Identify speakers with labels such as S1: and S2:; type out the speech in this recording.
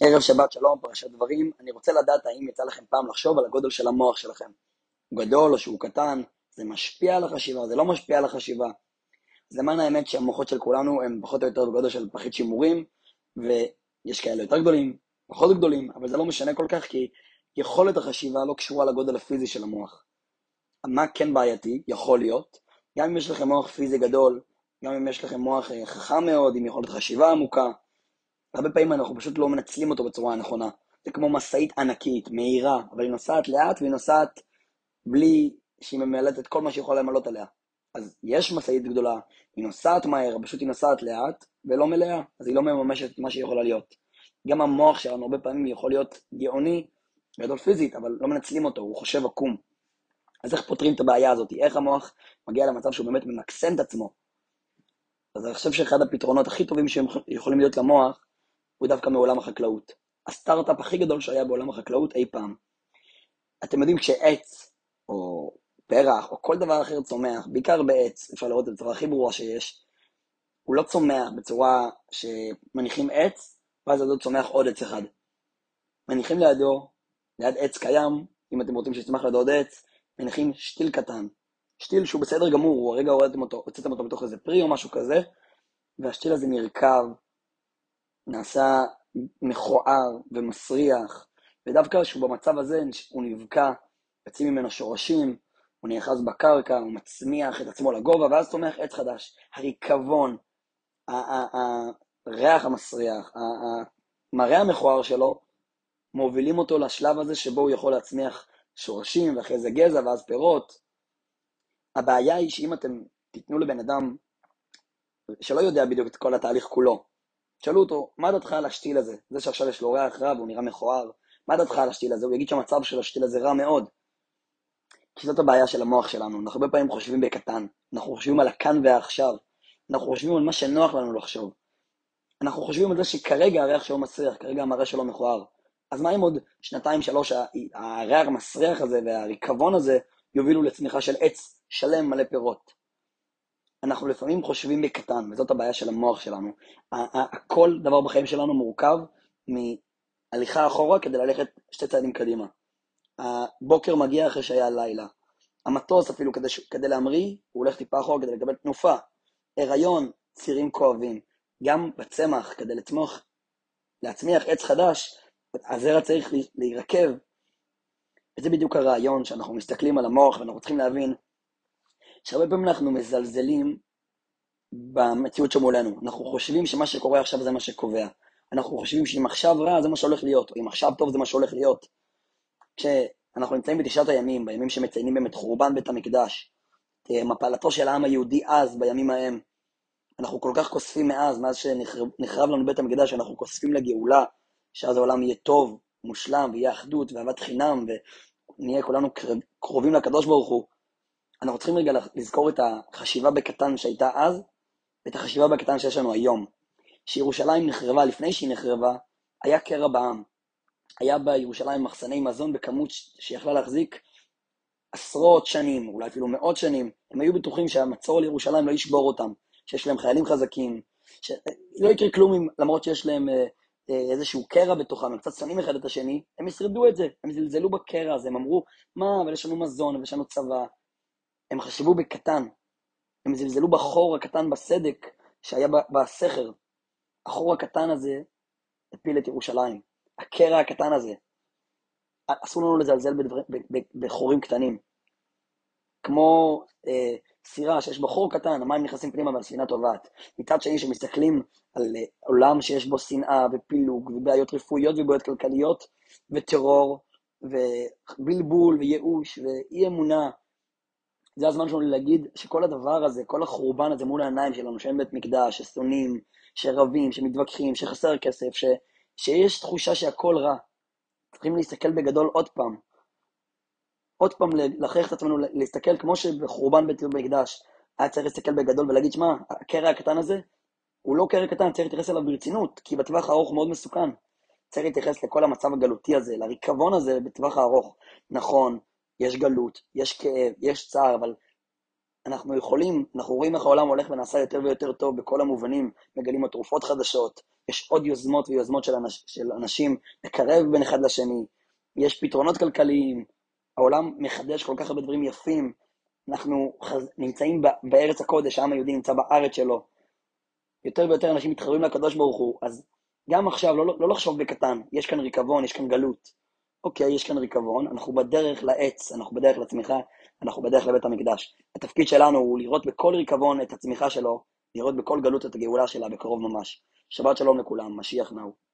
S1: ערב שבת שלום, פרשת דברים. אני רוצה לדעת האם יצא לכם פעם לחשוב על הגודל של המוח שלכם. הוא גדול או שהוא קטן, זה משפיע על החשיבה, זה לא משפיע על החשיבה. אז למען האמת שהמוחות של כולנו הם פחות או יותר בגודל של פחית שימורים, ויש כאלה יותר גדולים, פחות גדולים, אבל זה לא משנה כל כך, כי יכולת החשיבה לא קשורה לגודל הפיזי של המוח. מה כן בעייתי, יכול להיות, גם אם יש לכם מוח פיזי גדול, גם אם יש לכם מוח אה, חכם מאוד, עם יכולת חשיבה עמוקה, הרבה פעמים אנחנו פשוט לא מנצלים אותו בצורה הנכונה. זה כמו משאית ענקית, מהירה, אבל היא נוסעת לאט והיא נוסעת בלי שהיא ממלאת את כל מה שיכולה למלות עליה. אז יש משאית גדולה, היא נוסעת מהר, פשוט היא נוסעת לאט ולא מלאה, אז היא לא מממשת את מה שהיא יכולה להיות. גם המוח שלנו הרבה פעמים יכול להיות גאוני, גדול פיזית, אבל לא מנצלים אותו, הוא חושב עקום. אז איך פותרים את הבעיה הזאת? איך המוח מגיע למצב שהוא באמת ממקסם את עצמו? אז אני חושב שאחד הפתרונות הכי טובים שיכולים להיות למוח, הוא דווקא מעולם החקלאות. הסטארט-אפ הכי גדול שהיה בעולם החקלאות אי פעם. אתם יודעים, כשעץ, או פרח, או כל דבר אחר צומח, בעיקר בעץ, אפשר לראות את זה בצורה הכי ברורה שיש, הוא לא צומח בצורה שמניחים עץ, ואז לידו צומח עוד עץ אחד. מניחים לידו, ליד עץ קיים, אם אתם רוצים שיצמח לידו עוד עץ, מניחים שתיל קטן. שתיל שהוא בסדר גמור, הוא הרגע הורדתם אותו, הוצאתם אותו מתוך איזה פרי או משהו כזה, והשתיל הזה נרקב, נעשה מכוער ומסריח, ודווקא כשהוא במצב הזה הוא נבקע, יוצאים ממנו שורשים, הוא נאחז בקרקע, הוא מצמיח את עצמו לגובה, ואז צומח עץ חדש. הריקבון, הריח המסריח, המראה המכוער שלו, מובילים אותו לשלב הזה שבו הוא יכול להצמיח שורשים, ואחרי זה גזע, ואז פירות. הבעיה היא שאם אתם תיתנו לבן אדם שלא יודע בדיוק את כל התהליך כולו, תשאלו אותו, מה דעתך על השתיל הזה? זה שעכשיו יש לו ריח רע והוא נראה מכוער, מה דעתך על השתיל הזה? הוא יגיד שהמצב של השתיל הזה רע מאוד. כי זאת הבעיה של המוח שלנו, אנחנו הרבה פעמים חושבים בקטן, אנחנו חושבים על הכאן והעכשיו, אנחנו חושבים על מה שנוח לנו לחשוב. אנחנו חושבים על זה שכרגע הריח שלו מסריח, כרגע המראה שלו מכוער. אז מה אם עוד שנתיים, שלוש, הריח המסריח הזה והריקבון הזה יובילו לצמיחה של עץ שלם מלא פירות? אנחנו לפעמים חושבים בקטן, וזאת הבעיה של המוח שלנו. כל דבר בחיים שלנו מורכב מהליכה אחורה כדי ללכת שתי צעדים קדימה. הבוקר מגיע אחרי שהיה לילה. המטוס אפילו כדי, כדי להמריא, הוא הולך טיפה אחורה כדי לקבל תנופה. הריון, צירים כואבים. גם בצמח, כדי לצמוח, להצמיח עץ חדש, הזרע צריך להירקב. וזה בדיוק הרעיון שאנחנו מסתכלים על המוח ואנחנו צריכים להבין שהרבה פעמים אנחנו מזלזלים במציאות שמולנו. אנחנו חושבים שמה שקורה עכשיו זה מה שקובע. אנחנו חושבים שאם עכשיו רע זה מה שהולך להיות, או אם עכשיו טוב זה מה שהולך להיות. כשאנחנו נמצאים בתשעת הימים, בימים שמציינים באמת חורבן בית המקדש, מפלתו של העם היהודי אז, בימים ההם, אנחנו כל כך כוספים מאז, מאז שנחרב לנו בית המקדש, אנחנו כוספים לגאולה, שאז העולם יהיה טוב, מושלם, ויהיה אחדות ואהבת חינם, ונהיה כולנו קרובים לקדוש ברוך הוא. אנחנו צריכים רגע לזכור את החשיבה בקטן שהייתה אז, ואת החשיבה בקטן שיש לנו היום. שירושלים נחרבה, לפני שהיא נחרבה, היה קרע בעם. היה בירושלים מחסני מזון בכמות שיכלה להחזיק עשרות שנים, אולי אפילו מאות שנים. הם היו בטוחים שהמצור על ירושלים לא ישבור אותם, שיש להם חיילים חזקים, שלא יקרה כלום למרות שיש להם אה, אה, איזשהו קרע בתוכם, הם קצת שונאים אחד את השני, הם ישרדו את זה, הם זלזלו בקרע הזה, הם אמרו, מה, אבל יש לנו מזון ויש לנו צבא, הם חשבו בקטן, הם זלזלו בחור הקטן בסדק שהיה בסכר. החור הקטן הזה הפיל את ירושלים. הקרע הקטן הזה. אסור לנו לזלזל בדבר, בחורים קטנים. כמו אה, סירה שיש בה חור קטן, המים נכנסים פנימה והספינה טובעת. מצד שני, כשמסתכלים על אה, עולם שיש בו שנאה ופילוג ובעיות רפואיות ובעיות כלכליות וטרור ובלבול וייאוש ואי אמונה זה הזמן שלנו להגיד שכל הדבר הזה, כל החורבן הזה מול העיניים שלנו, שאין בית מקדש, ששונאים, שרבים, שמתווכחים, שחסר כסף, ש, שיש תחושה שהכל רע. צריכים להסתכל בגדול עוד פעם. עוד פעם להכריח את עצמנו להסתכל כמו שבחורבן בית מקדש היה צריך להסתכל בגדול ולהגיד, שמע, הקרע הקטן הזה הוא לא קרע קטן, צריך להתייחס אליו ברצינות, כי בטווח הארוך מאוד מסוכן. צריך להתייחס לכל המצב הגלותי הזה, לריקבון הזה בטווח הארוך. נכון, יש גלות, יש כאב, יש צער, אבל אנחנו יכולים, אנחנו רואים איך העולם הולך ונעשה יותר ויותר טוב בכל המובנים, מגלים התרופות חדשות, יש עוד יוזמות ויוזמות של, אנש, של אנשים לקרב בין אחד לשני, יש פתרונות כלכליים, העולם מחדש כל כך הרבה דברים יפים, אנחנו חז... נמצאים בארץ הקודש, העם היהודי נמצא בארץ שלו, יותר ויותר אנשים מתחברים לקדוש ברוך הוא, אז גם עכשיו, לא, לא לחשוב בקטן, יש כאן ריקבון, יש כאן גלות. אוקיי, יש כאן ריקבון, אנחנו בדרך לעץ, אנחנו בדרך לצמיחה, אנחנו בדרך לבית המקדש. התפקיד שלנו הוא לראות בכל ריקבון את הצמיחה שלו, לראות בכל גלות את הגאולה שלה בקרוב ממש. שבת שלום לכולם, משיח נאו.